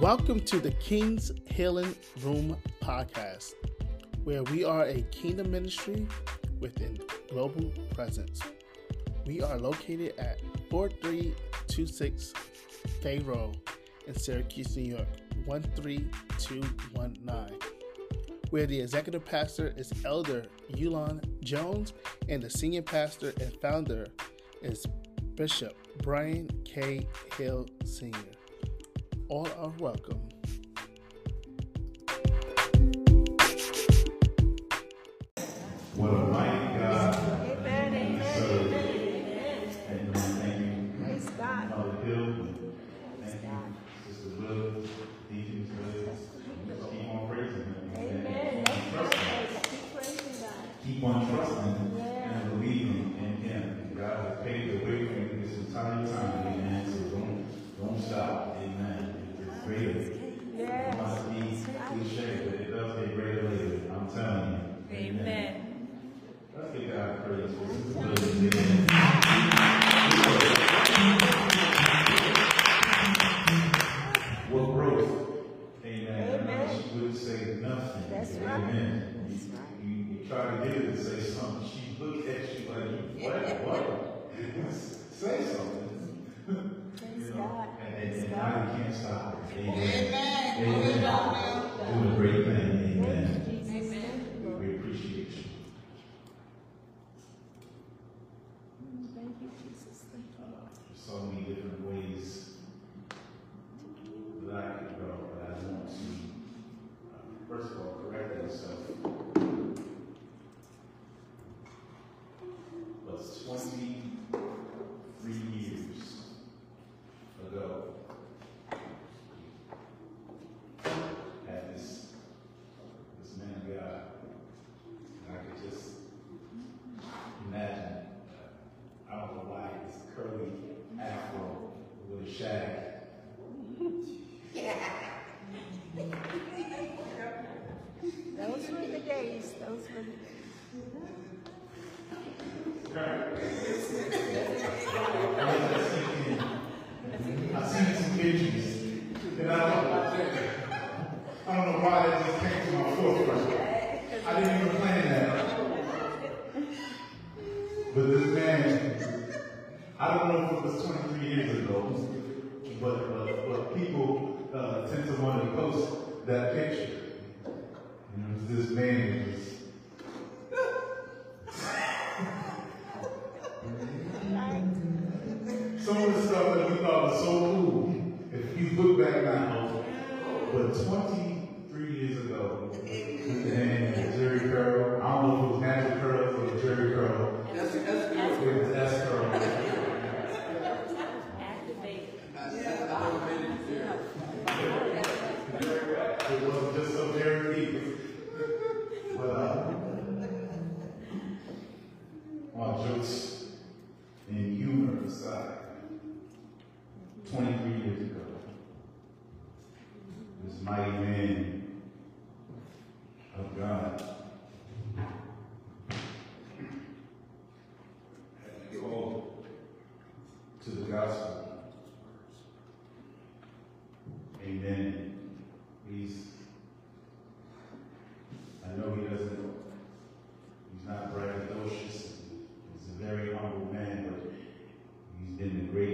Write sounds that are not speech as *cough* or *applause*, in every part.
Welcome to the King's Healing Room podcast, where we are a kingdom ministry with a global presence. We are located at 4326 Pharaoh in Syracuse, New York, 13219, where the executive pastor is Elder Yulon Jones and the senior pastor and founder is Bishop Brian K. Hill Sr all are welcome. Great.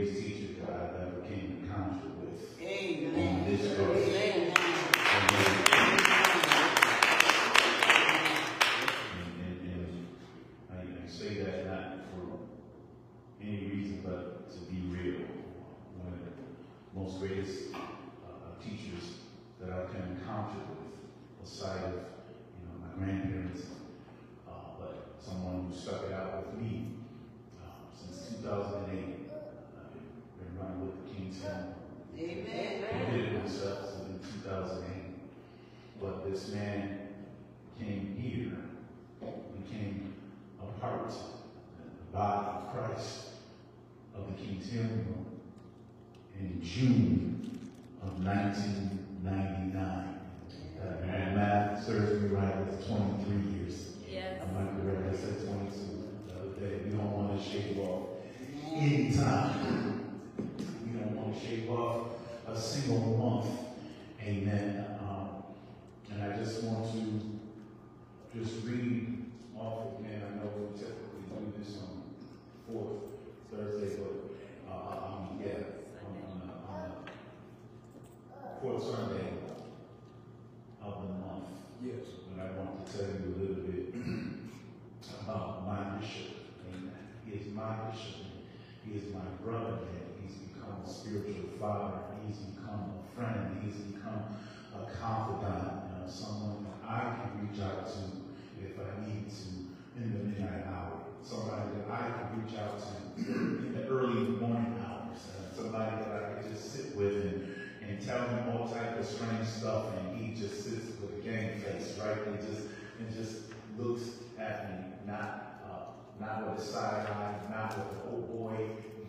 Eye, not with a oh boy.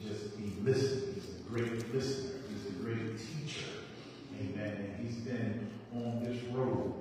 Just he listens. He's a great listener. He's a great teacher. Amen. And he's been on this road.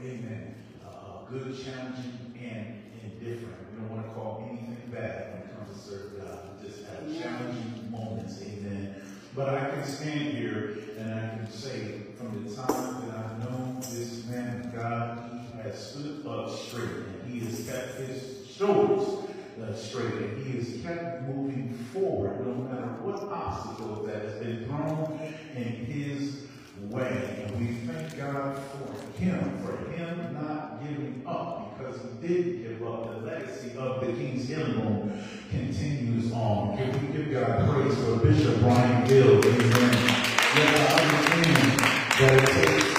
Amen. Uh, good, challenging, and indifferent. We don't want to call anything bad when it comes to serve God. We just have challenging moments. Amen. But I can stand here and I can say from the time that I've known this man of God, he has stood up straight and he has kept his shoulders uh, straight and he has kept moving forward no matter what obstacles that has been thrown in his way. And we thank God for him, for him not giving up because he did give up. The legacy of the King's Room continues on. Can we give God praise for Bishop Brian Hill? Amen. Yes, I understand that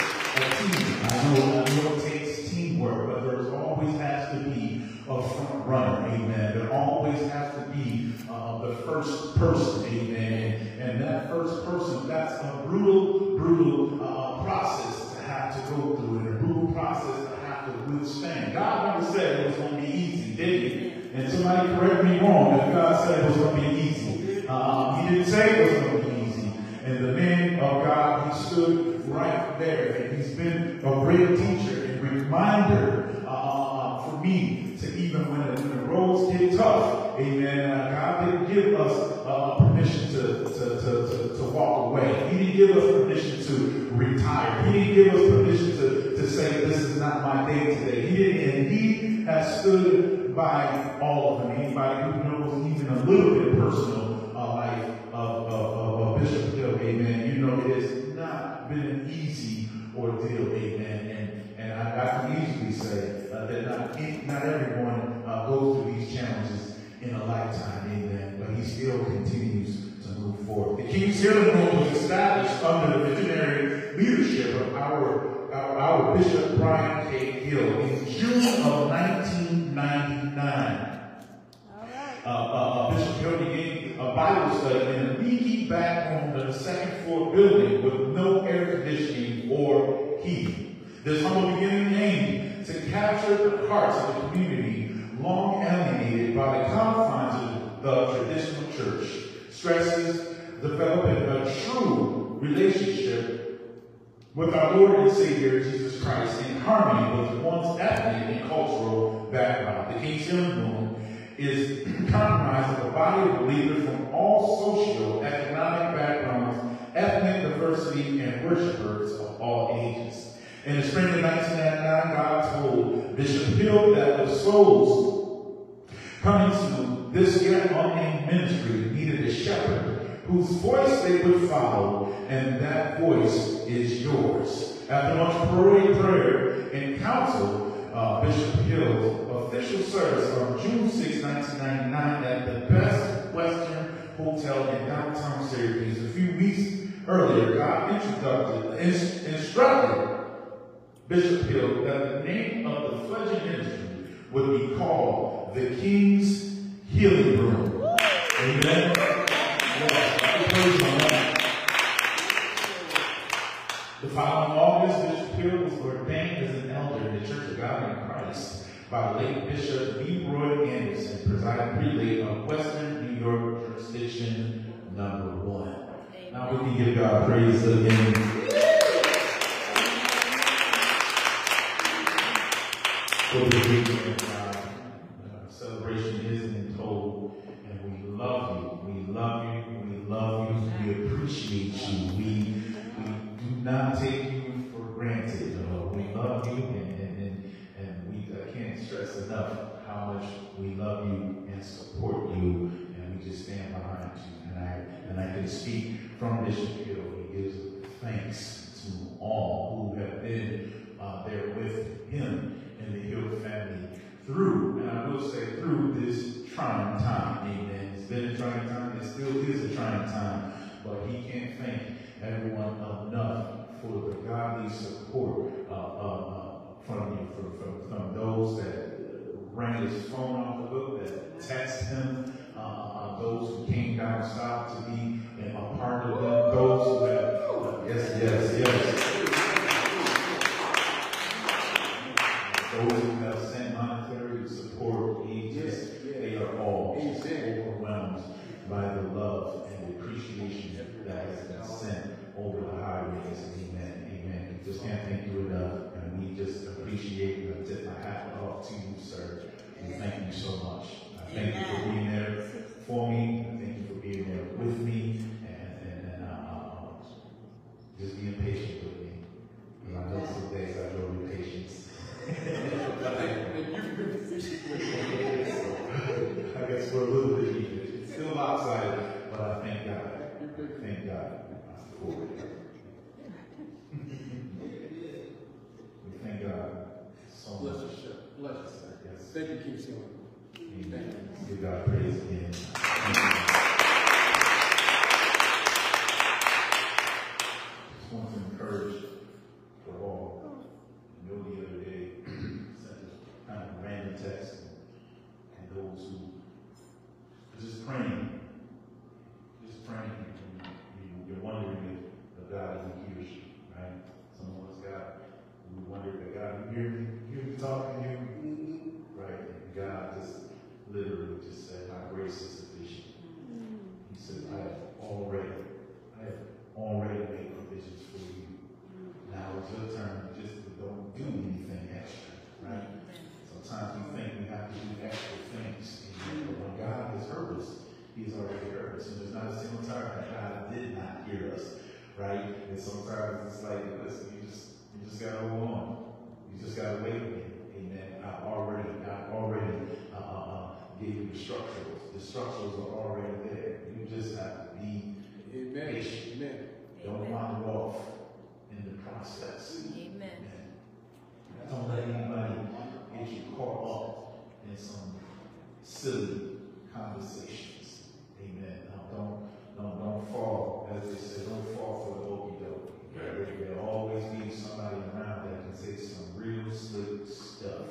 first person. Amen. And that first person, that's a brutal, brutal uh, process to have to go through and a brutal process to have to withstand. God never said it was going to be easy, did he? And somebody correct me wrong if God said it was going to be easy. Uh, he didn't say it was going to be easy. And the man of God, he stood right there. And he's been a great teacher and reminder uh, for me to even when when the roads get tough, to retire. He didn't give us permission to, to say, this is not my day today. He didn't, and he has stood by all of them. Anybody who knows even a little bit of personal uh, life of, of, of, Bishop Hill, amen, you know it has not been an easy ordeal, amen. And, and I, I can easily say uh, that not, not everyone uh, goes through these challenges in a lifetime, amen. But he still continues to move forward. The King's Healing Room was established under the visionary leadership of our, our, our Bishop Brian K. Hill in June of 1999 All right. uh, uh, Bishop Hill began a Bible study in a leaky back room of the second floor building with no air conditioning or heat. This humble beginning aimed to capture the hearts of the community long alienated by the confines of the traditional church. Stresses developing a true relationship with our Lord and Savior Jesus Christ in harmony with one's ethnic and cultural background. The King's Healing is comprised of a body of believers from all social, economic backgrounds, ethnic diversity, and worshipers of all ages. In the spring of 1999, God told Bishop Hill that the souls coming to this yet unnamed ministry needed a shepherd whose voice they would follow, and that voice is yours. After much parade prayer and counsel, uh, Bishop Hill's official service on June 6, 1999 at the Best Western Hotel in downtown Syracuse. A few weeks earlier, God introduced, ins- instructed Bishop Hill that the name of the fledgling ministry would be called the King's Healing Room. Amen. Praise on that. The following August, Bishop Hill was ordained as an elder in the Church of God in Christ by late Bishop Leroy Anderson, presiding prelate of Western New York jurisdiction number one. Now we can give God praise again. The can't enough how much we love you and support you, and we just stand behind you. And I and I can speak from Bishop Hill. He gives thanks to all who have been uh, there with him and the Hill family through, and I will say through this trying time. Amen. It's been a trying time. It still is a trying time. But he can't thank everyone enough for the godly support uh, uh, uh from you, from, from, from those that ran his phone off the hook, that text him, uh, uh, those who came down south to be a part of them, those who have, uh, yes, yes, yes. Those who have sent monetary support, he just, they are all just overwhelmed by the love and the appreciation that has been sent over the highways. Amen. Amen. We just can't thank you enough, and we just appreciate and tip my hat off to you, sir. And thank you so much. I thank you for being there for me. I thank you for being there with me, and, and, and uh, uh, just being patient with me. And I know some days I know your patience. I guess we're a little bit even. It's still outside, but I thank God. Thank God for it. we thank God so Bless much. you, sir. Bless you, sir. Yes. Thank you, King Silver. Amen. Give God praise again. Thank you. Just want to encourage for all. I know the other day, sent a kind of random text, and those who praying, just praying, and you, you're wondering if the God who hears you, right? Some of us got, we wonder if God, you hear me, you hear me talking to you? Right? And God just literally just said, My grace is sufficient. He said, I have already, I have already made provisions for you. Now it's your turn just to don't do anything extra, right? Sometimes we think we have to do extra things. But when God has heard us, He has already heard us. And there's not a single time that God did not hear us, right? And sometimes it's like, listen, you just you just gotta hold on. You just gotta wait a minute. Amen. I already, I already uh, uh, uh, gave you the structures. The structures are already there. You just have to be Amen. patient. Amen. Don't wander off in the process. Amen. Don't let anybody get you caught up in some silly conversations. Amen. Now, don't, don't, don't fall, as they say, don't fall for the okey doke. There'll always be somebody around that can say some real slick stuff.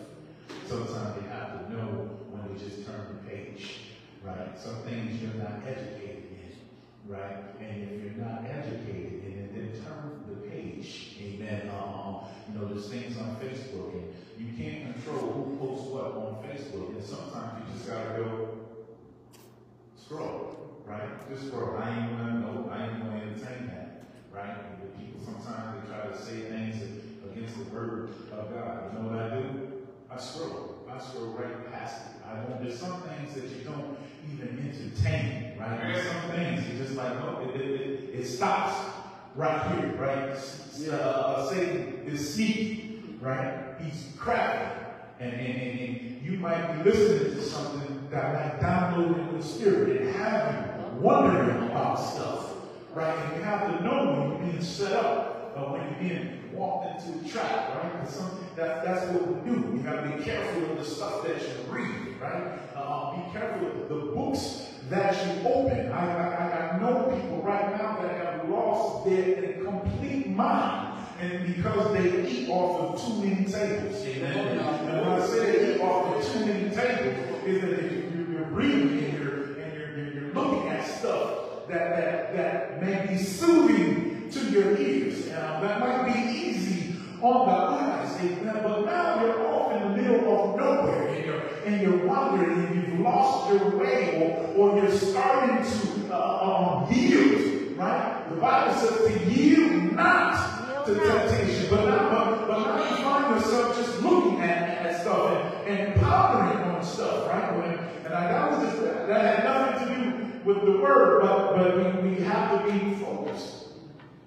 Sometimes you have to know when to just turn the page, right? Some things you're not educated in, right? And if you're not educated in it, then turn the page. Amen. Um, you know, there's things on Facebook, and you can't control who posts what on Facebook, and sometimes you just gotta go scroll, right? Just scroll. I ain't gonna know. I ain't gonna entertain that, right? And the people sometimes they try to say things against the word of God. You know what I do? I scroll. I scroll right past it. I don't. There's some things that you don't even entertain, right? There's some things you just like, no, it, it, it, it stops right here, right? S- Uh, uh, Satan is sneaky, right? He's crafty. And, and, and, and you might be listening to something that might download in the spirit and have you wondering about stuff, right? And you have to know when you're being set up, or when you're being walked into a trap, right? Some, that, that's what we do. You have to be careful of the stuff that you read, right? Uh, be careful of the books that you open. I, I, I know people right now that have lost their complete mind and because they eat off of too many tables. Amen. And when I say they eat off of too many tables, is that you, you're reading and you're, and you're, you're, you're looking at stuff that, that, that may be soothing to your ears. Now, that might be easy on the eyes, amen. But now you're off in the middle of nowhere and you're, and you're wandering and you've lost your way or, or you're starting to uh, um, yield, right? The Bible says to yield not to temptation. But now, but, but now you find yourself just looking at, at stuff and, and pondering on stuff, right? When, and I, that was just, that had nothing to do with the word, but, but we, we have to be focused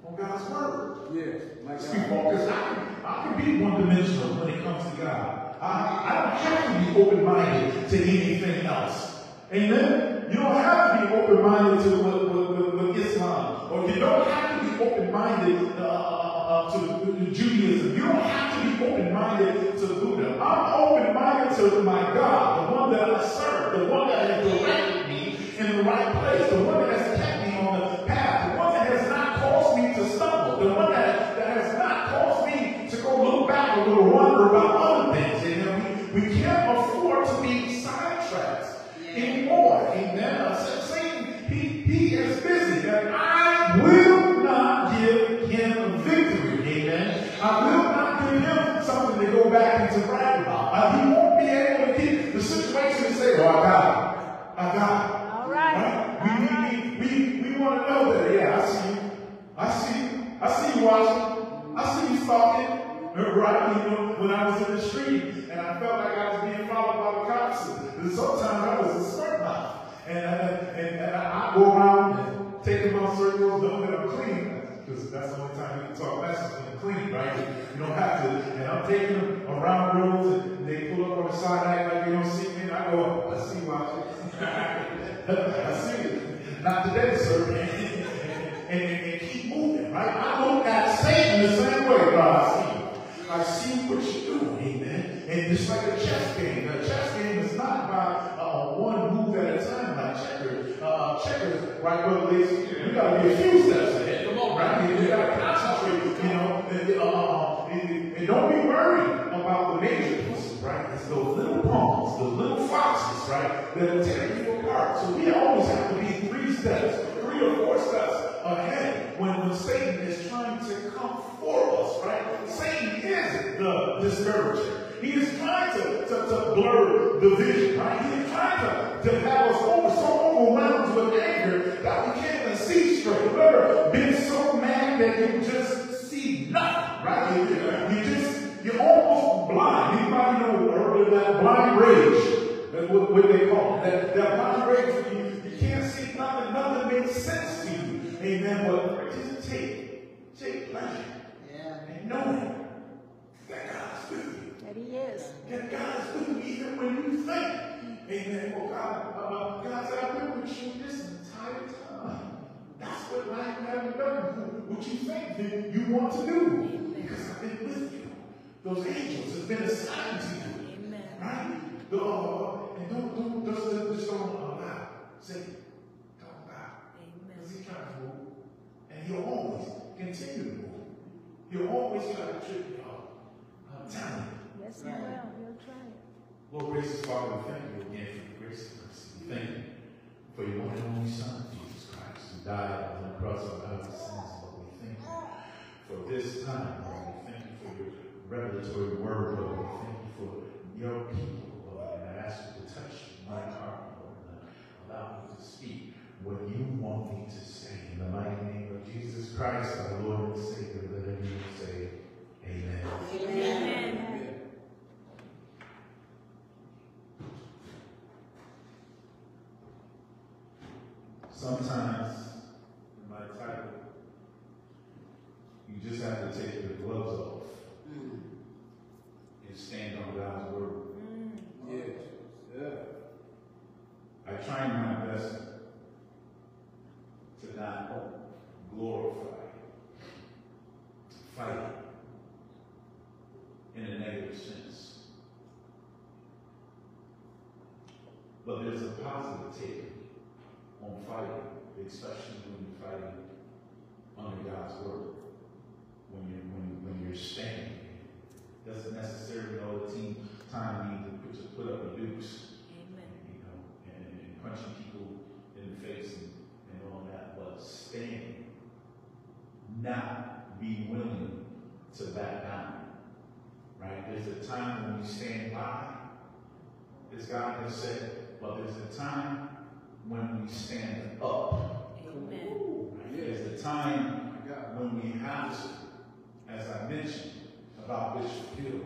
on God's word. Yes. My Let's be focused. I can, I can be one dimensional when it comes to God. I, I don't have to be open minded to anything else. Amen? You don't have to be open minded to what, what, what, what Islam, or you don't have to be open minded uh, uh, to Judaism. You don't have to be open-minded to Buddha. I'm open-minded to my God, the one that I serve, the one that has directed me in the right place, the one that has kept me on the path, the one that has not caused me to stumble, the one that, that has not caused me to go look back or wonder about other things. You know, when I was in the street and I felt like I was being followed by the cops, and sometimes I was a smart mouth. And, and, and I, go around and taking my circles, knowing that I'm clean, because that's the only time you can talk message when you're clean, right? You don't have to. And I'm taking them around roads, and they pull up on the side, act like they don't see me, and I go, I see you, *laughs* I see you. Not today, sir. *laughs* and, and, and keep moving, right? I at Satan the same way, God, I see you. I see what you're doing, amen. And like a chess game, a chess game is not about uh, one move at a time like checkers. Uh, checkers, right, brother Lacey? You gotta be a few steps ahead. Come on, right? You, gotta concentrate, you know, and, uh, and, and don't be worried about the major pieces, right? It's those little pawns, the little foxes, right, that'll tear you apart. So we always have to be three steps, three or four steps ahead when, when Satan is trying to come for us, right? Satan is the discourager. He is trying to, to, to blur the vision, right? He is trying to, to have us over, so overwhelmed with anger that we can't even see straight. You ever been so mad that you just see nothing, right? You, you just, you're almost blind. Anybody know or that blind rage? That's what, what they call it. That, that blind rage, where you, you can't see nothing, nothing makes sense to you. Amen. But just take, take pleasure yeah. and knowing that God's with you. That he is. God's with you even when you think. Amen. Well, God, uh, God said, I've been with you this entire time. That's what life haven't done. What you think that you want to do. Because I've been with you. Those angels have been assigned to you. Amen. Right? The, uh, and don't, don't, just, just don't allow Satan. Don't allow. Because he's trying to move. And he'll always continue to move. He'll always try to trip you up. I'm telling you. Yes, he will. He'll try it. Lord, gracious Father, we thank you again for your grace and mercy. We thank you for your one and only Son, Jesus Christ, who died on the cross of our sins. Lord, we thank you for this time, Lord. We thank you for your revelatory word, Lord. We thank you for your people, Lord. And I ask you to touch my heart, Lord, and allow me to speak what you want me to say. In the mighty name of Jesus Christ, our Lord and Savior, let everyone say, Amen. Amen. Sometimes, in my title, you just have to take your gloves off and stand on God's word. Mm. Yes. Yeah. I try my best to not glorify fight in a negative sense. But there's a positive take on fighting, especially when you're fighting under God's word. When you're when, when you're standing. Doesn't necessarily all the team time need to put, to put up the dukes Amen. you know, and, and punching people in the face and, and all that, but standing, not being willing to back down. Right? There's a time when we stand by, as God has said, but there's a time when we stand up. Amen. There's a time when we have to, as I mentioned about Bishop Hill,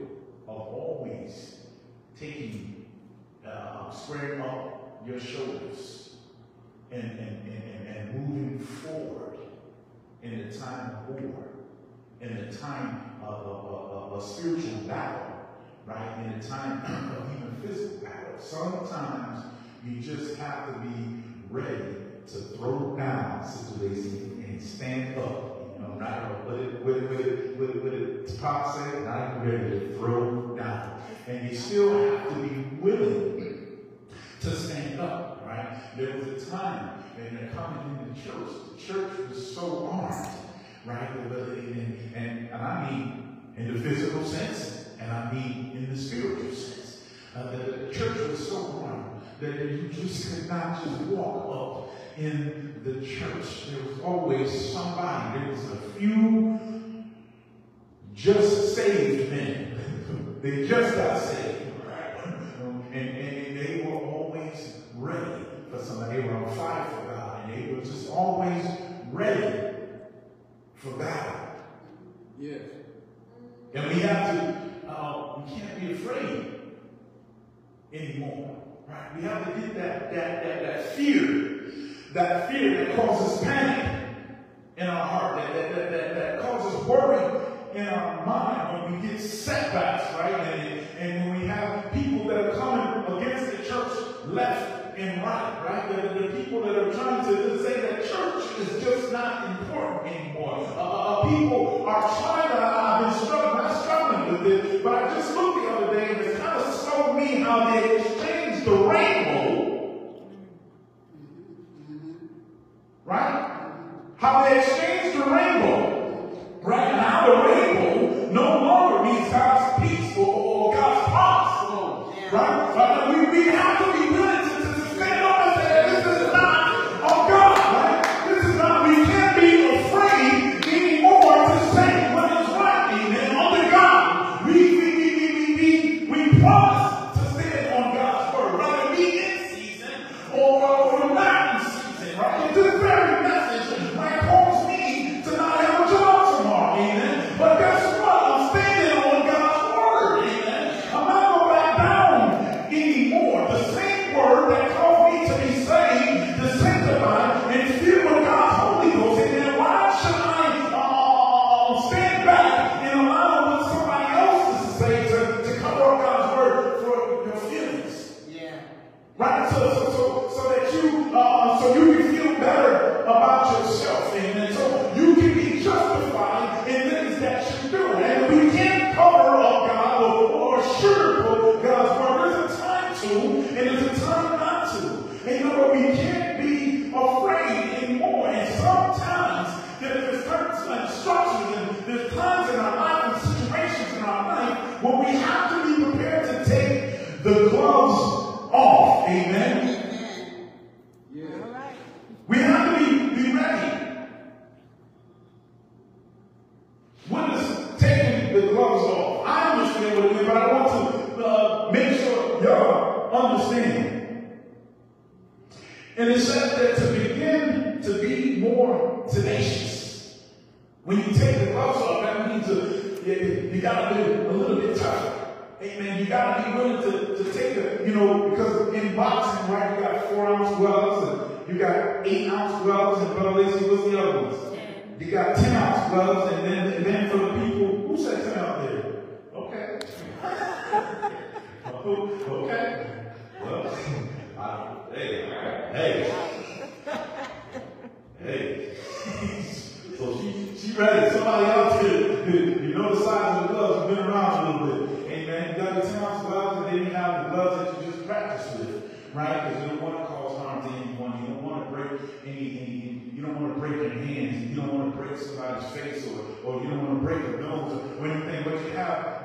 of always taking, uh, squaring up your shoulders and, and, and, and, moving forward in the time of war, in the time of a, of a, a spiritual battle, right? In the time of even physical battle. Sometimes you just have to be ready to throw down situation and stand up. You know, not what it, what it, what it, as Pop said, not ready to throw down. And you still have to be willing to stand up, right? There was a time they're coming in the church. The church was so armed, right? And, and, and I mean in the physical sense, and I mean in the spiritual sense. Uh, the, the church was so armed that you just could not just walk up in the church. There was always somebody. There was a few just saved men. *laughs* they just got saved. Right? And, and they were always ready for somebody. They were on fire for God. And they were just always ready for God. Yes. And we have to, uh, we can't be afraid anymore. We have to get that, that, that, that fear, that fear that causes panic in our heart, that, that, that, that, that causes worry in our mind when we get setbacks, right? And, and when we have people that are coming against the church left and right, right? The, the people that are trying to say that church is just not important anymore. Uh, uh, uh people are trying to, I've been struggling, not struggling with it, but I just looked the other day and it kind of showed me how they the rainbow, right? How they exchanged the rainbow, right? Now the rainbow no longer means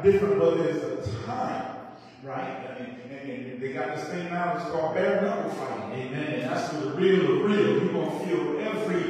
different, but there's a time, right? And, and, and they got this thing now that's called bare knuckle fighting, amen. And that's the real the real. You're gonna feel every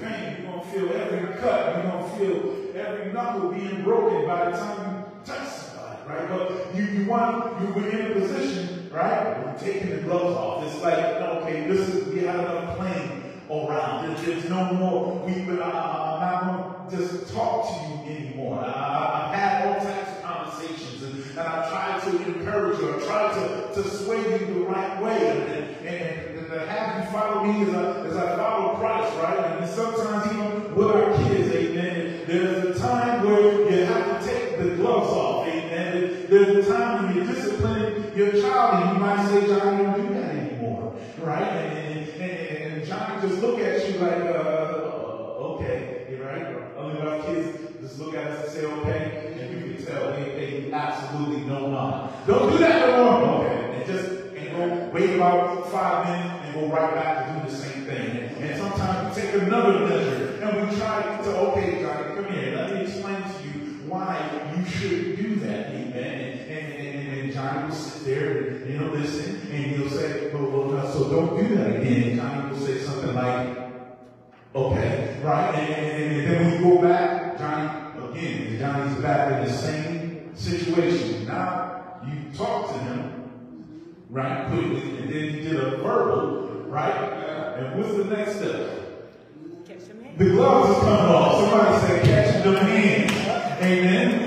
pain, you're gonna feel every cut, you're gonna feel every knuckle being broken by the time you touch right? But you, you want you were in a position, right? You're taking the gloves off. It's like, okay, this is we have enough playing around. There's, there's no more. We, uh, uh, uh, I'm not going to just talk to you anymore. I've had all types of conversations and, and I try to encourage you, I try to, to sway you the right way and, and, and, have you follow me as I, as I follow Christ, right? And sometimes even with our kids, amen, there's your child, and you might say, John, don't do that anymore, right? And, and, and, and John just look at you like, uh, uh okay, You're right? Only our kids just look at us and say, okay, and you can tell they, they absolutely know not. Don't do that no more. Okay, and just and go wait about five minutes and go right back to do the same thing. And, sometimes we take another measure and we try to, okay, John, come here, let me explain to you why you should do that. Amen. Johnny will sit there and, you know, listen. And he'll say, well, well, so don't do that again. And Johnny will say something like, okay, right? And, and, and then when you go back, Johnny, again, Johnny's back in the same situation. Now, you talk to him, right, quickly, and then he did a verbal, right? Uh, and what's the next step? Catch the man. The gloves are coming off. Somebody say, catch them hands. Amen.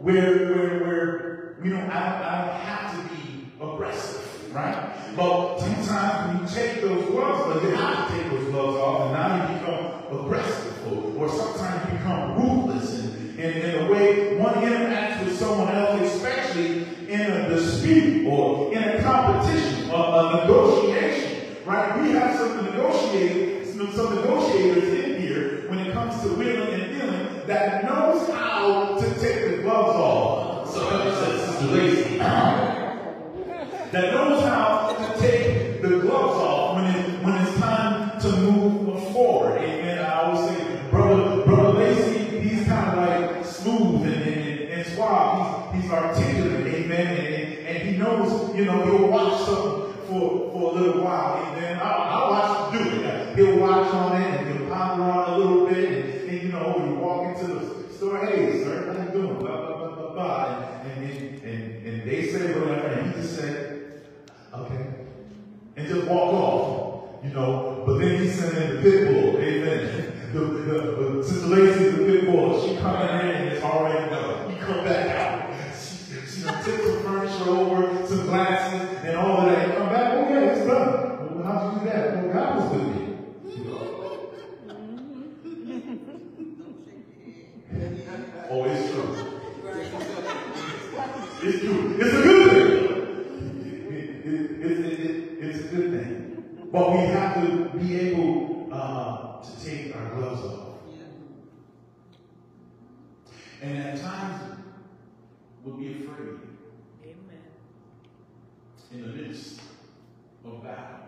Where, where, where, you know, I, I have to be aggressive, right? But sometimes when you take those gloves, but you have to take those gloves off, and now you become aggressive, or, sometimes you become ruthless in, in, in a way one interacts with someone else, especially in a dispute or in a competition or a negotiation, right? We have some negotiators, some negotiators in here when it comes to willing and dealing that knows how to take Sister that knows how to take the gloves off when, it, when it's time to move forward. Amen. I always say, brother, brother Lacey, he's kind of like smooth and, and, and suave. He's, he's articulate. Amen. And, and he knows, you know, have to be able uh, to take our gloves off. And at times, we'll be afraid Amen. in the midst of battle.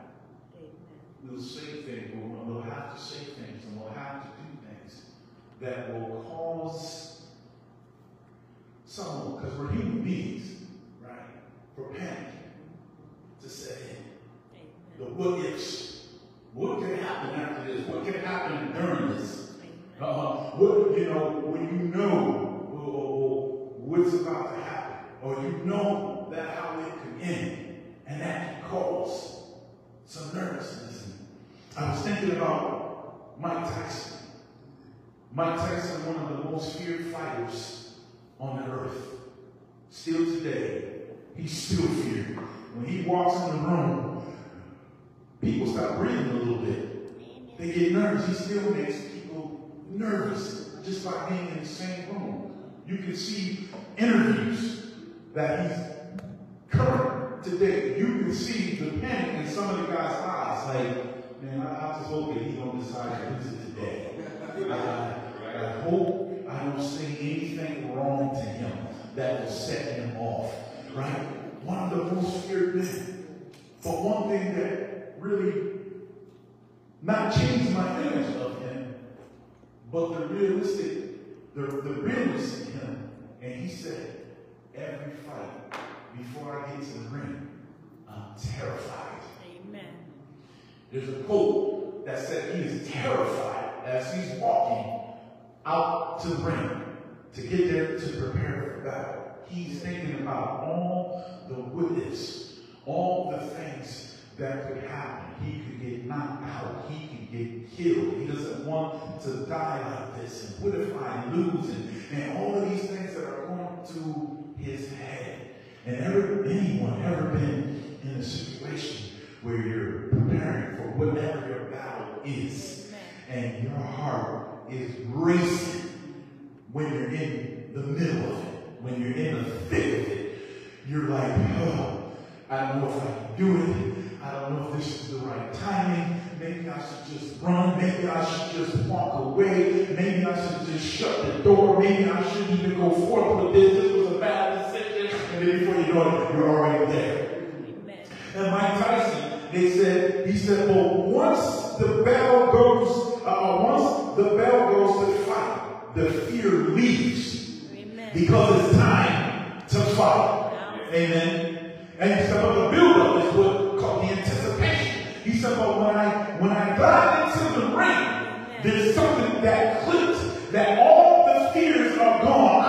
We'll say things, we'll, we'll have to say things, and we'll have to do things that will cause someone, because we're human beings, right? For panic to set in. The what ifs. What can happen after this? What can happen during this? Uh, what, you know, when you know what's about to happen, or you know that how it could end, and that can cause some nervousness. I was thinking about Mike Tyson. Mike Tyson, one of the most feared fighters on the earth. Still today, he's still feared. When he walks in the room, people start breathing a little bit. They get nervous. He still makes people nervous just by being in the same room. You can see interviews that he's current today. You can see the panic in some of the guys' eyes. Like, man, I, I just hope that he don't decide to lose it today. I, I hope I don't say anything wrong to him that will set him off. Right? One of the most feared men. But one thing that really not change my image of him, but the realistic, the, the realness in him. And he said, every fight, before I get to the ring, I'm terrified. Amen. There's a quote that said he is terrified as he's walking out to the ring to get there to prepare for battle. He's thinking about all the ifs, all the things that could happen. He could get knocked out. He could get killed. He doesn't want to die like this. And what if I lose? And, and all of these things that are going through his head. And ever anyone ever been in a situation where you're preparing for whatever your battle is, and your heart is racing when you're in the middle of it, when you're in the thick of it. You're like, oh, I don't know if I can do it. I don't know if this is the right timing. Maybe I should just run. Maybe I should just walk away. Maybe I should just shut the door. Maybe I shouldn't even go forth with this. This was a bad decision. And then before you know it, you're already there. Amen. And Mike Tyson, they said, he said, well, once the bell goes, uh, uh, once the bell goes to fight, the fear leaves. Amen. Because it's time to fight. Amen. And some of the buildup is what called the anticipation. He said, but when I when I got into the ring, there's something that clicks that all the fears are gone.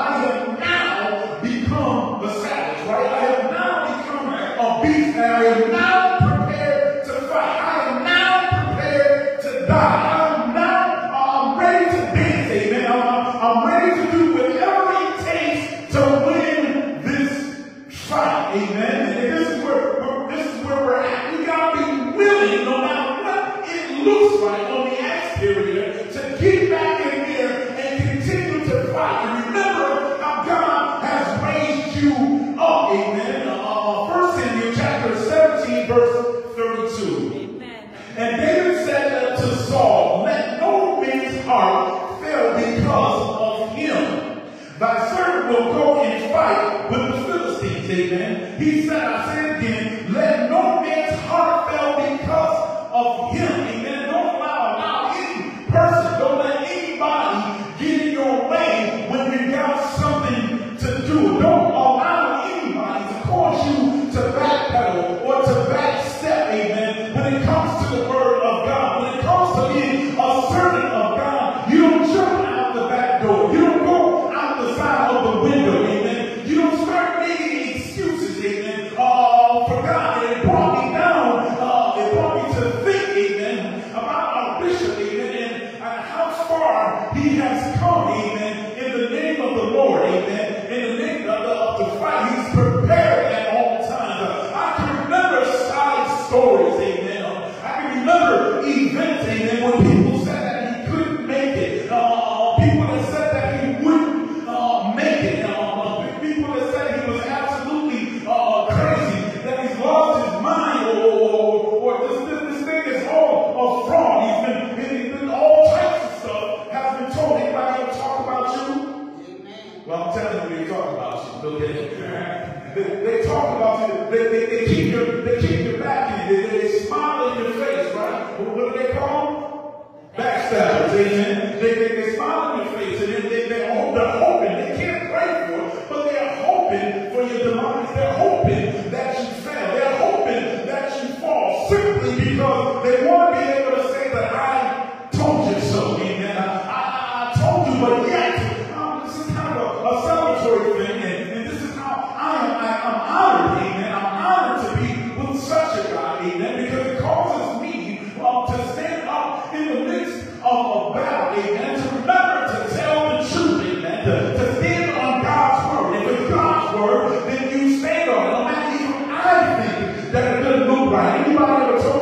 anybody to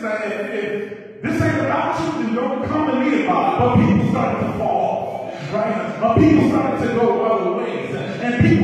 this, man, this ain't about you, then don't come to me about it. But people started to fall right? But people started to go other ways. And people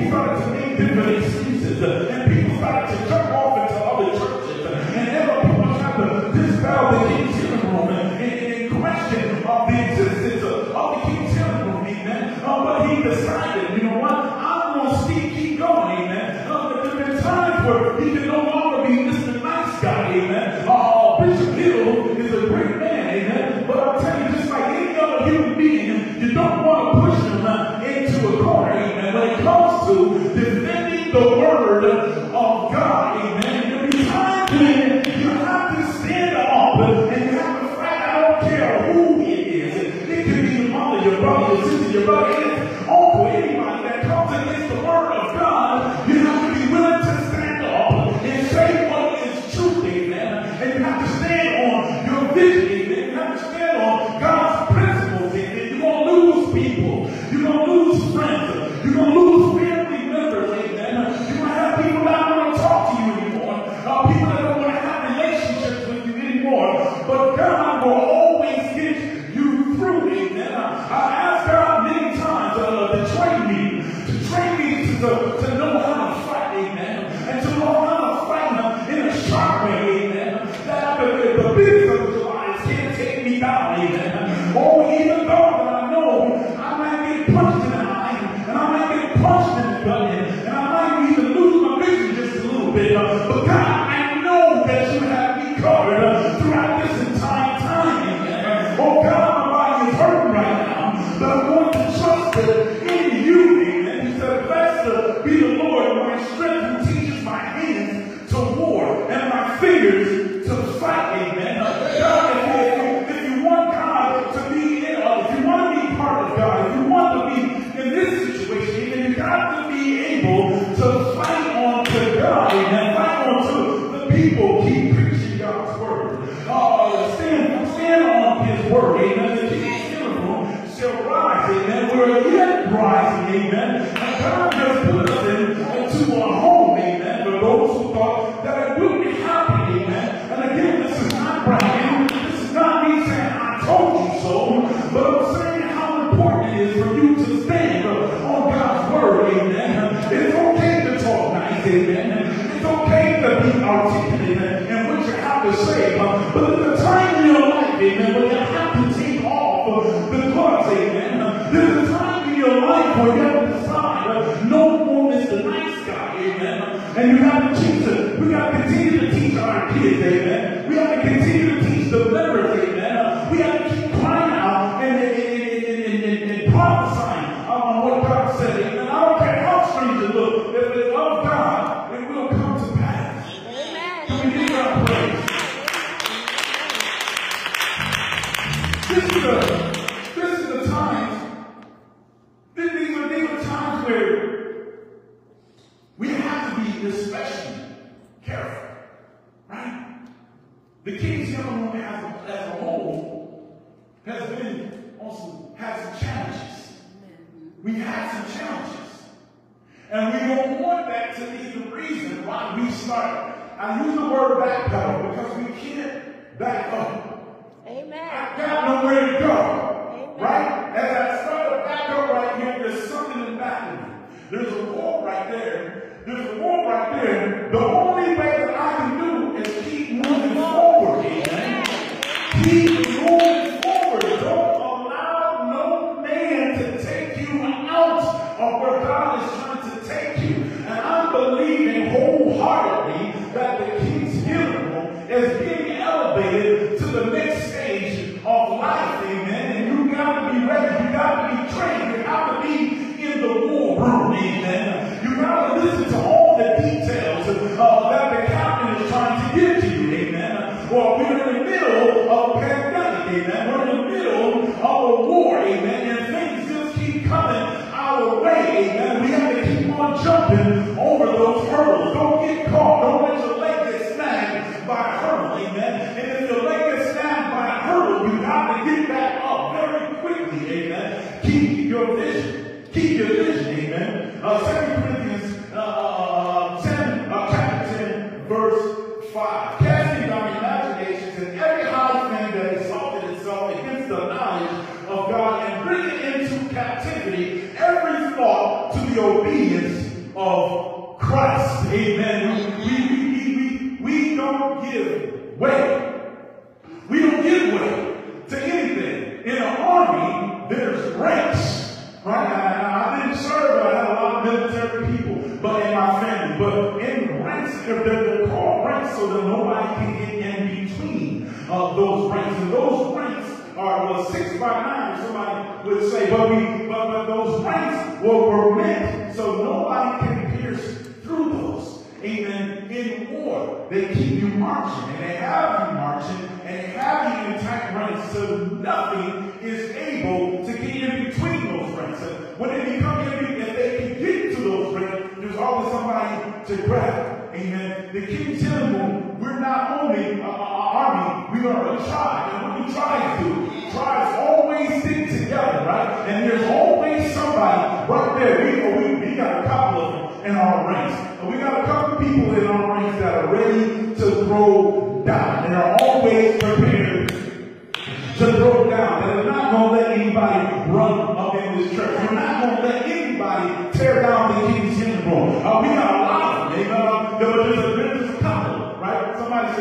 to grab. Amen. The King them, we're not only an army, we are a tribe. And what do tribes do? Tribes always stick together, right? And there's always somebody right there. We, we, we got a couple of them in our ranks. And we got a couple of people in our ranks that are ready to throw down and are always prepared to throw down. And they're not going to let anybody run up in this church. We're not going to let anybody tear down the King's temple. Uh, we got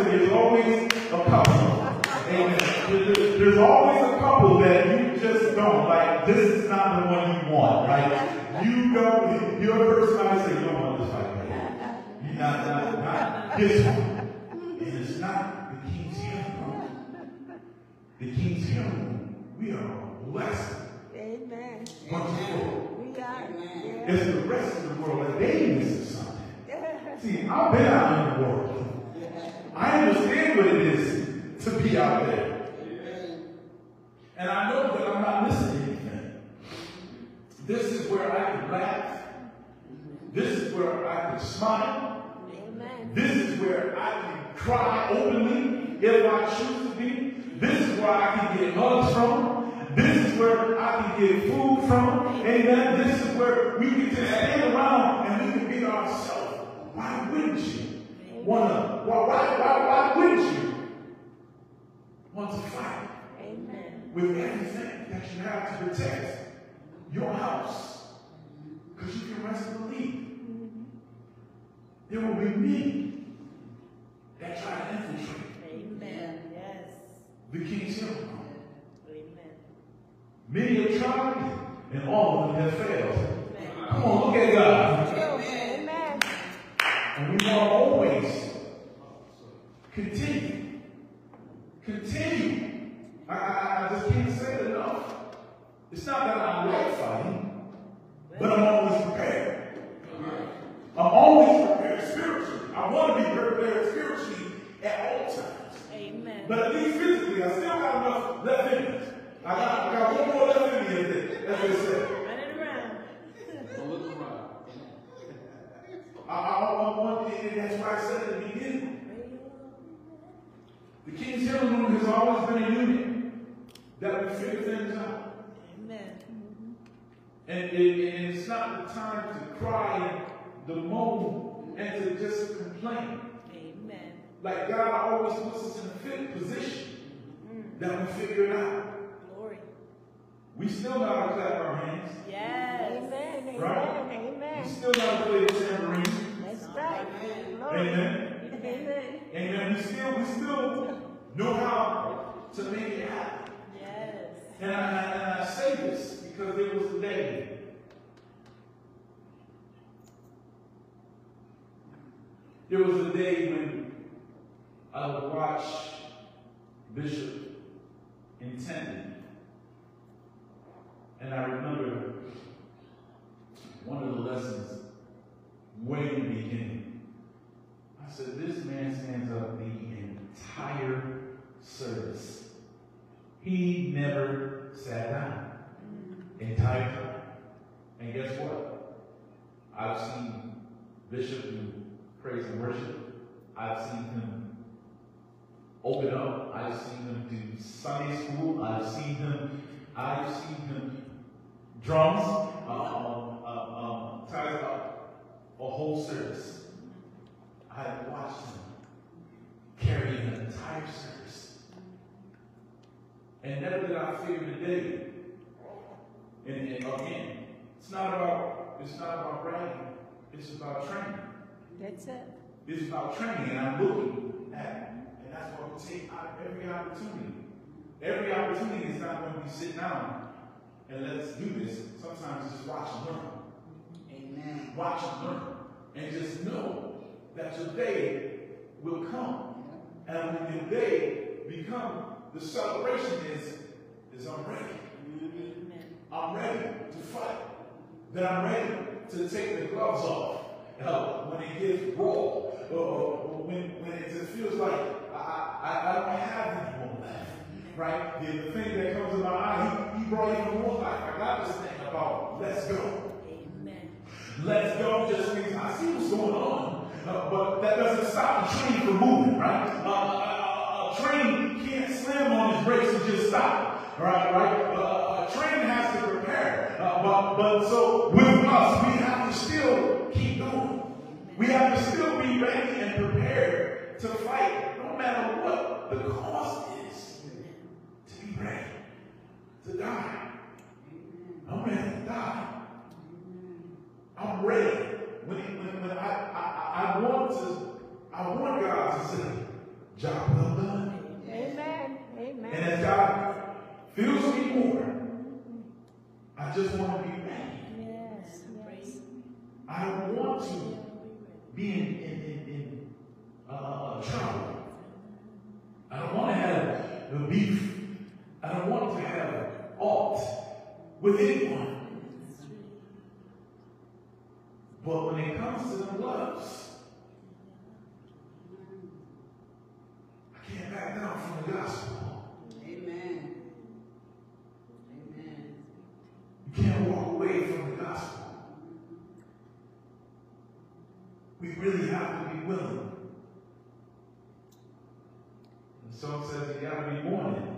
said there's always a couple. Amen. There's, always a couple that you just don't. Like, this is not the one you want, right? You don't, you're a person I say, you don't want this like that. You're not, not, not this one. And it's not the King's Syndrome the king's hymn, we are blessed. Amen. Bunch of folk. We are. It's the rest of the world that they missing something. See, I've been out in the world. I understand what it is to be out there. And I know that I'm not missing anything. This is where I can laugh. This is where I can smile. Amen. This is where I can cry openly if I choose to be. This is where I can get hugs from. This is where I can get food from. Amen. This is where we can just stand around and we can be ourselves. Why wouldn't you wanna? Why, why, why, why wouldn't you want to fight Amen. with everything that you have to protect your house? Because you can rest and believe. There will be many that try to infiltrate Amen. Yes. the king's hill. Amen. Many have tried, and all of them have failed. Amen. Come on, look at God. Amen. And we want to always continue. Continue. I, I, I just can't say it enough. It's not that I like fighting, but I'm always prepared. I'm always prepared spiritually. I want to be prepared spiritually at all times. Amen. But at least physically, I still got enough left in me. I got, I got one more left in me, as they, as they say. Run it around. Don't look around. I, I, I want, and that's why I said at the beginning. The King's Healing Room has always been a unit that we figure things out. Amen. Mm-hmm. And, it, and it's not the time to cry and the moan and to just complain. Amen. Like God always puts us in a fit position mm-hmm. that we figure it out. Glory. We still know how to clap our hands. Yes. Amen. Amen. We still know how to play the tambourine. That's right. Glory. Amen. Amen. Amen. We still, we still know how to make it happen. Yes. And I, and I say this because there was a day there was a day when I would watch Bishop intended. And I remember one of the lessons way in the beginning. Said, this man stands up the entire service. He never sat down entire time. And guess what? I've seen Bishop do praise and worship. I've seen him open up. I've seen him do Sunday school. I've seen him. I've seen him drums. Uh, uh, ties up a whole service. I watched him carry an entire service. And never did I figure the day. And, and again, it's not about it's not about bragging. It's about training. That's it. It's about training. And I'm looking at and that's going to take out every opportunity. Every opportunity is not going to be sit down and let's do this. Sometimes just watch and learn. Amen. Watch and learn. And just know that your day will come. And when your day become, the celebration is, is I'm ready. I'm ready to fight. That I'm ready to take the gloves off. Uh, when it gets raw, or, when, when it just feels like I, I, I don't have any more left. Right? The, the thing that comes in my eye, he, he brought even more life. I got this thing about let's go. Let's go just means I see what's going on. Uh, but that doesn't stop the train from moving, right? Uh, a, train can't slam on its brakes and just stop, right? Right? Uh, a train has to prepare. Uh, but, but so with us, we have to still keep going. We have to still be ready and prepared to fight, no matter what the cost is. To be ready to die. I'm ready to die. I'm ready. When, when, when I, I, I want to, I want God to say, job well done. Amen. Amen. And as God fills me more, I just want to be ready. Yes. Yes. I don't want to be in, in, in, in uh, trouble. I don't want to have a beef. I don't want to have aught with anyone. But when it comes to the gloves, I can't back down from the gospel. Amen. Amen. You can't walk away from the gospel. We really have to be willing. The song says you gotta be born in.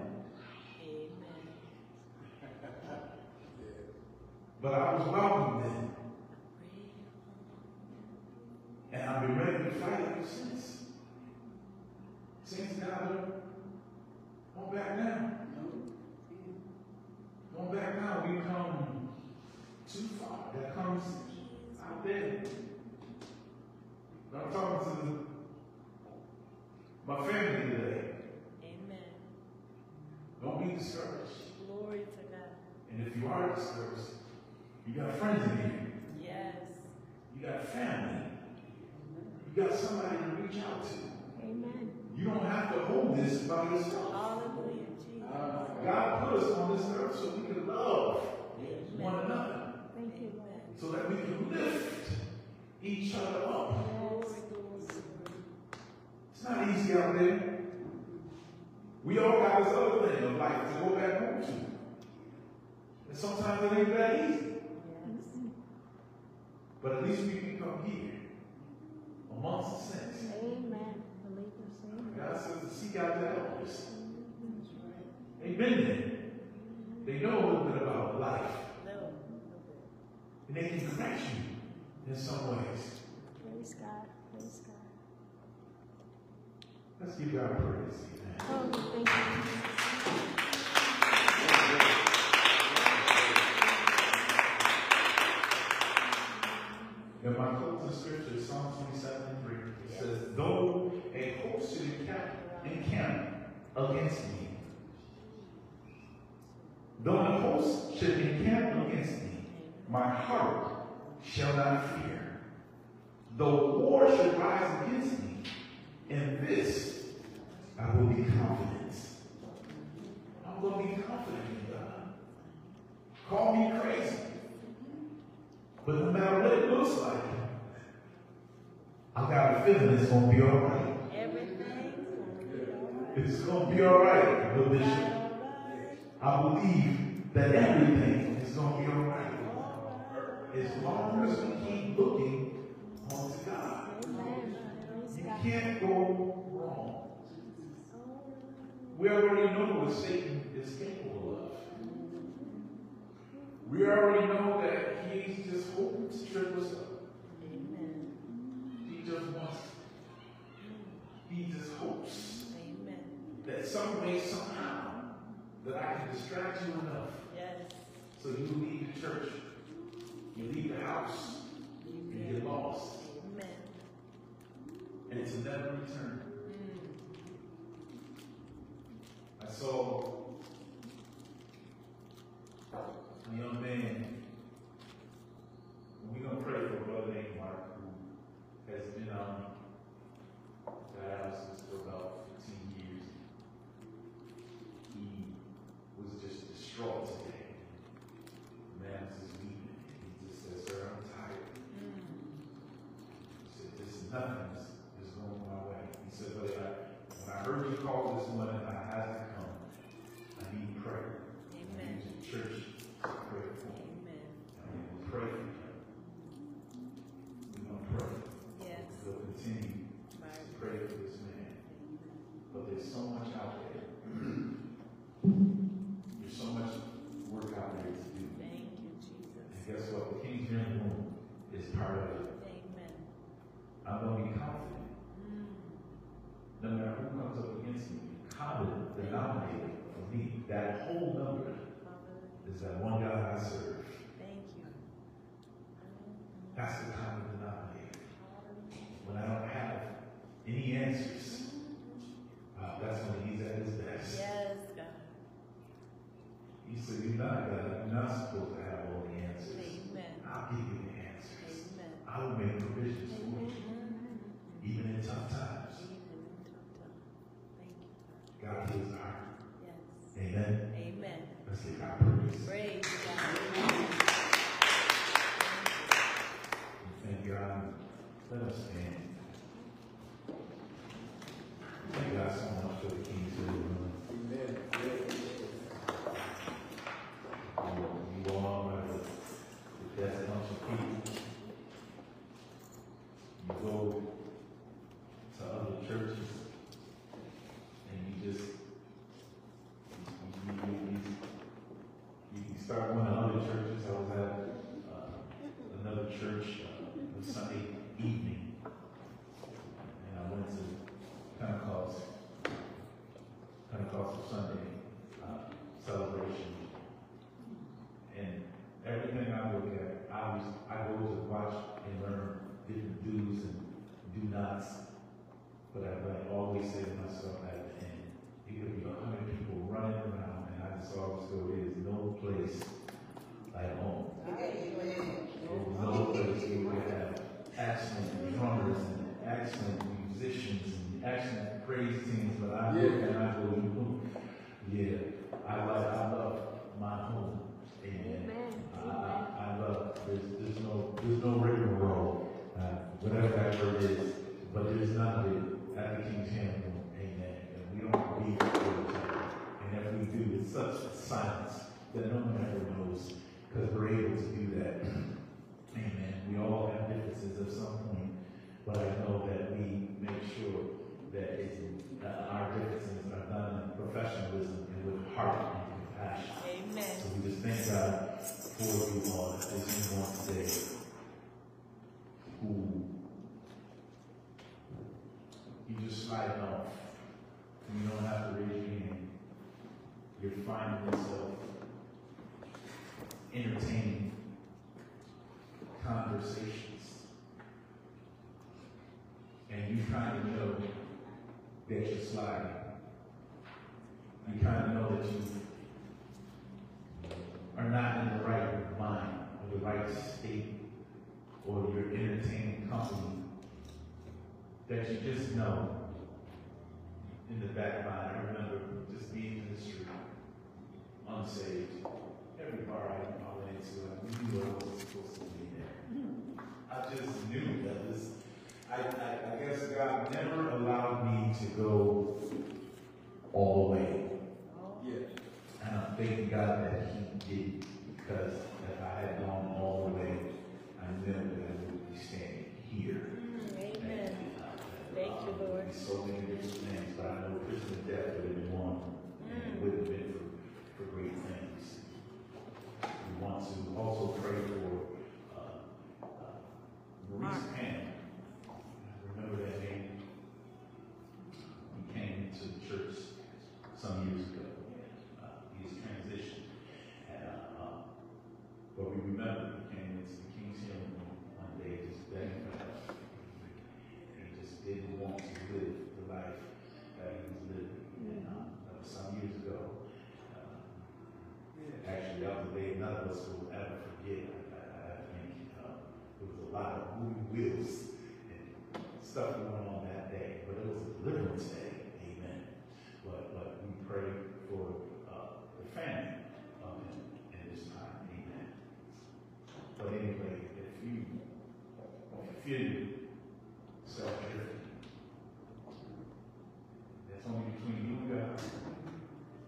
But I was welcome then. And I've been ready to fight ever since. Saints God, won't back down. Won't back down. We come too far. That comes out there. I'm talking to my family today. Don't be discouraged. Glory to God. And if you are discouraged, you got friends in here. Yes. You got family. You got somebody to reach out to. Amen. You don't have to hold this by yourself. Hallelujah, Jesus. God put us on this earth so we can love one another. Thank you, Lord. So that we can lift each other up. Glory, glory, It's not easy out there. We all got this other thing of life to go back home to. And sometimes it ain't that easy. But at least we can come here amongst the saints. Amen. Believers, amen. God says to seek out the elders. They've been there. They know a little bit about life. No. And they can correct you in some ways. Praise God. Praise God. Let's give God praise. Amen. Oh, thank you. In my closing scripture, Psalm 27 and 3, it says, Though a host should encamp, encamp against me, though a host should encamp against me, my heart shall not fear. Though war should rise against me, in this I will be confident. I'm going to be confident in God. Call me crazy. But no matter what it looks like, I got a feeling it's going to be all right. Everything's gonna be all right. It's going to be all right, bishop. I believe that everything is going to be all right. As long as we keep looking onto God. You can't go wrong. We already know what Satan is capable of. We already know that he's just hoping to trip us up. Amen. He just wants, he just hopes Amen. that some way, somehow, that I can distract you enough Yes. so you leave the church, you leave the house, and get lost, Amen. and to never return. Mm. I saw a young man. We're gonna pray for a brother named Mark who has been on dialysis for about 15 years. He was just distraught today. The man was just weeping. He just said, Sir, I'm tired. He said, This is nothing is, going my way. He said, But I, when I heard you call this morning, I had I like, I love my home. And I, I, love, there's, there's no, there's no rigmarole, uh, whatever that word is, but there's none of it at the King's Hand Amen. And we don't believe for each other. And if we do, it's such silence that no one ever knows, because we're able to do that. *clears throat* Amen. We all have differences at some point, but I know that we make sure that it's, that our differences are done in professionalism heart and compassion. Amen. So we just thank God for you all that this is one today who you just slide off. And you don't have to raise your hand. You're finding yourself entertaining conversations. And you kind of know that you're sliding. You kind of know that you are not in the right mind or the right state or you're entertaining company that you just know in the back mind. I remember just being in the street, unsaved. Every bar I went into, I knew I wasn't supposed to be there. I just knew that this, I, I, I guess God never allowed me to go all the way. And I'm thanking God that He did, because if I had gone all the way, I I would be standing here. Amen. Uh, Thank you, Lord. So many different things, but I know Christian death would have been one, and it would have been for, for great things. We want to also pray for uh, uh, Maurice Ham. Remember that name? He came to the church some years ago. Uh, he has transitioned. And, uh, uh, but we remember he came into the King's Healing Room one day just begging for help. And he just didn't want to live the life that he of us will ever forget. I, I, I think uh, there was a lot of moving wheels and stuff going on that day, but it was a deliverance day. Amen. But, but we pray for uh, the family um, in, in this time. Amen. But anyway, if you feel self-driven, that's only between you and God.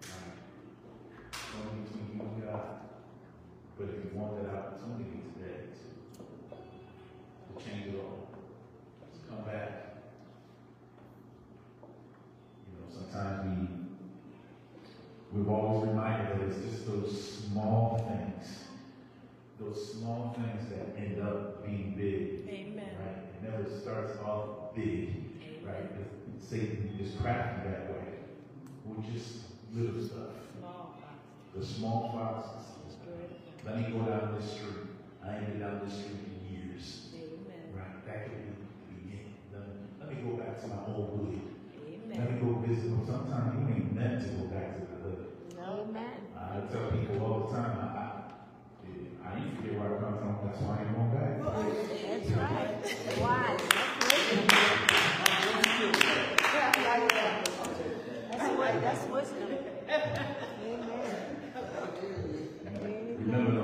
Right? Only between you and God. But if you want that opportunity today to, to change it all, to come back. You know, sometimes we we've always reminded that it's just those small things, those small things that end up being big. It starts off big, right? Satan is crafty that way. We're just little stuff. The small foxes. Let me go down this street. I ain't been down this street in years. Amen. Right? That could be the beginning. Let me, go back to my old hood. Let me go visit them. Sometimes you ain't meant to go back to the hood. Amen. I tell people all the time, I, I, I ain't forget where I come from. That's why I ain't going back. *laughs* That's right. Why? That's what, that's wisdom. Amen. Remember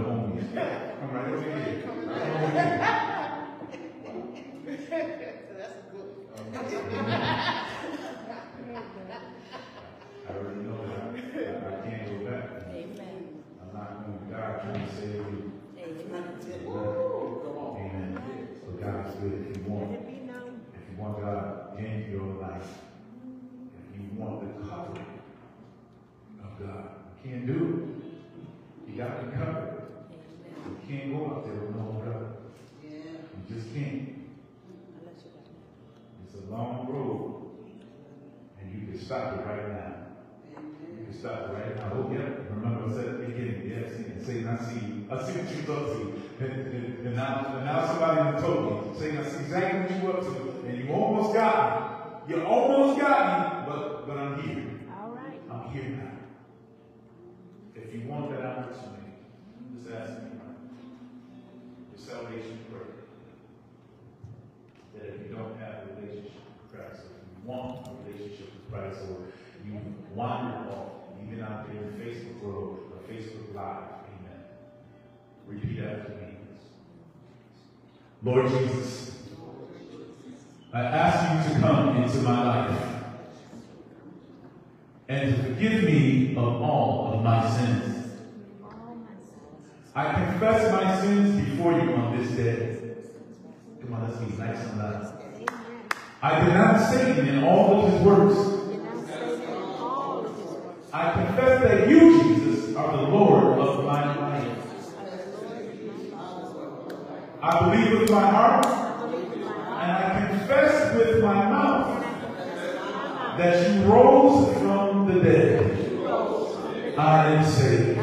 saved.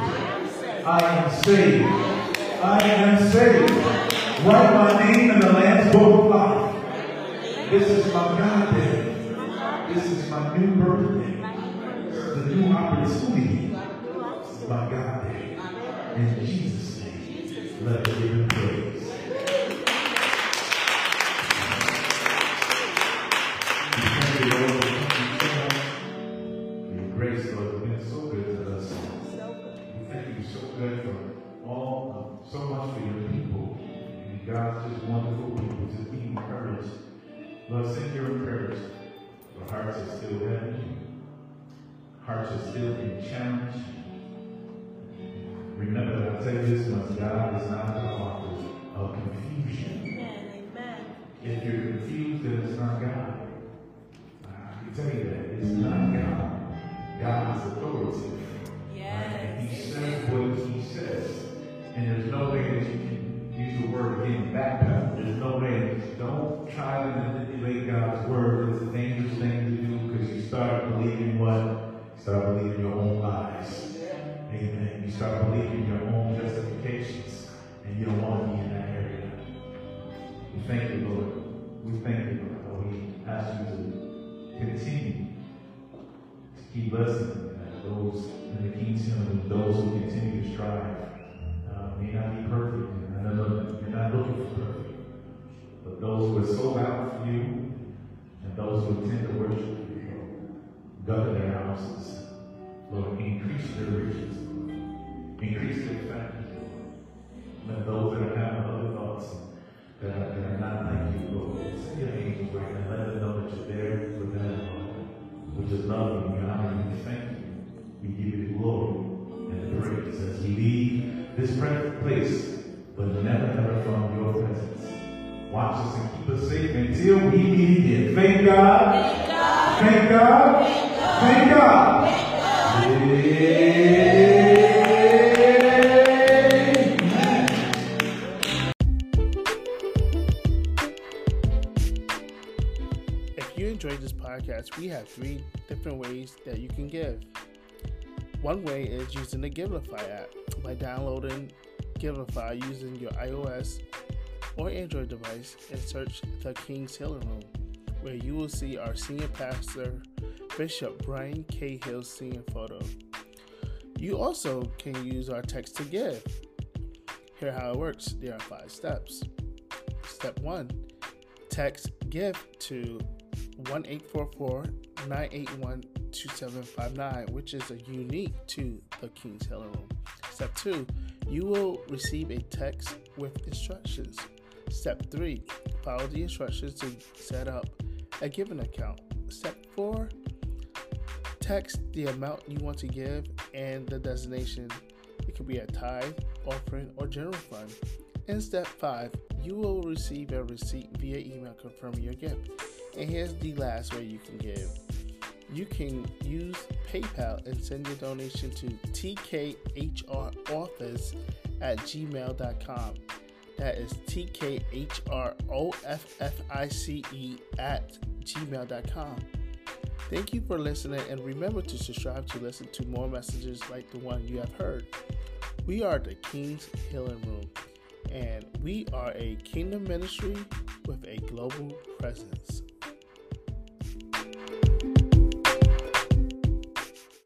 I am saved. I am saved. Write my name in the Lamb's Book of Life. This is my God day. This is my new birthday. The new opportunity. My God day. In Jesus' name, let us give him. Lord, send your encouragement. Your hearts are still heavy. Hearts are still being challenged. Remember that I tell you this much, God is not the author of confusion. Amen. Amen. If you're confused, then it's not God. I can tell you that. It's not God. God is authoritative. Yes. He says what he says. And there's no way that you can use the word again backpedal. There's no way. Don't try to manipulate God's word. It's a dangerous thing to do because you start believing what? You start believing your own lies. Amen. You start believing your own justifications. And you don't want to be in that area. We thank you, Lord. We thank you, Lord. We ask you to continue to keep blessing uh, those in the kingdom and those who continue to strive uh, may not be perfect, and know you're not looking for perfect, but those who are sold out for you, and those who intend to worship you, govern their houses. Lord, increase their riches. Increase their families, Lord. Let those that are having other thoughts that are, that are not like you, Lord, send your angels right now. Let them know that you're there for them, Lord. We just love you, we honor you, we thank you. We give you glory and praise as we leave this present place, but never, never from your presence. Watch us and keep us safe until we meet again. Thank God. Thank God. Thank God. If you enjoyed this podcast, we have three different ways that you can give. One way is using the Givelify app by downloading Givelify using your iOS or Android device and search the King's Healing Room, where you will see our senior pastor, Bishop Brian K. Hill's senior photo. You also can use our text to give. Here how it works. There are five steps. Step one, text give to 1-844-981-2759, which is a unique to the King's Healing Room. Step two, you will receive a text with instructions. Step three, follow the instructions to set up a given account. Step four, text the amount you want to give and the designation. It could be a tithe, offering, or general fund. In step five, you will receive a receipt via email confirming your gift. And here's the last way you can give. You can use PayPal and send your donation to tkhroffice at gmail.com. That is tkhroffice at gmail.com. Thank you for listening and remember to subscribe to listen to more messages like the one you have heard. We are the King's Healing Room and we are a kingdom ministry with a global presence.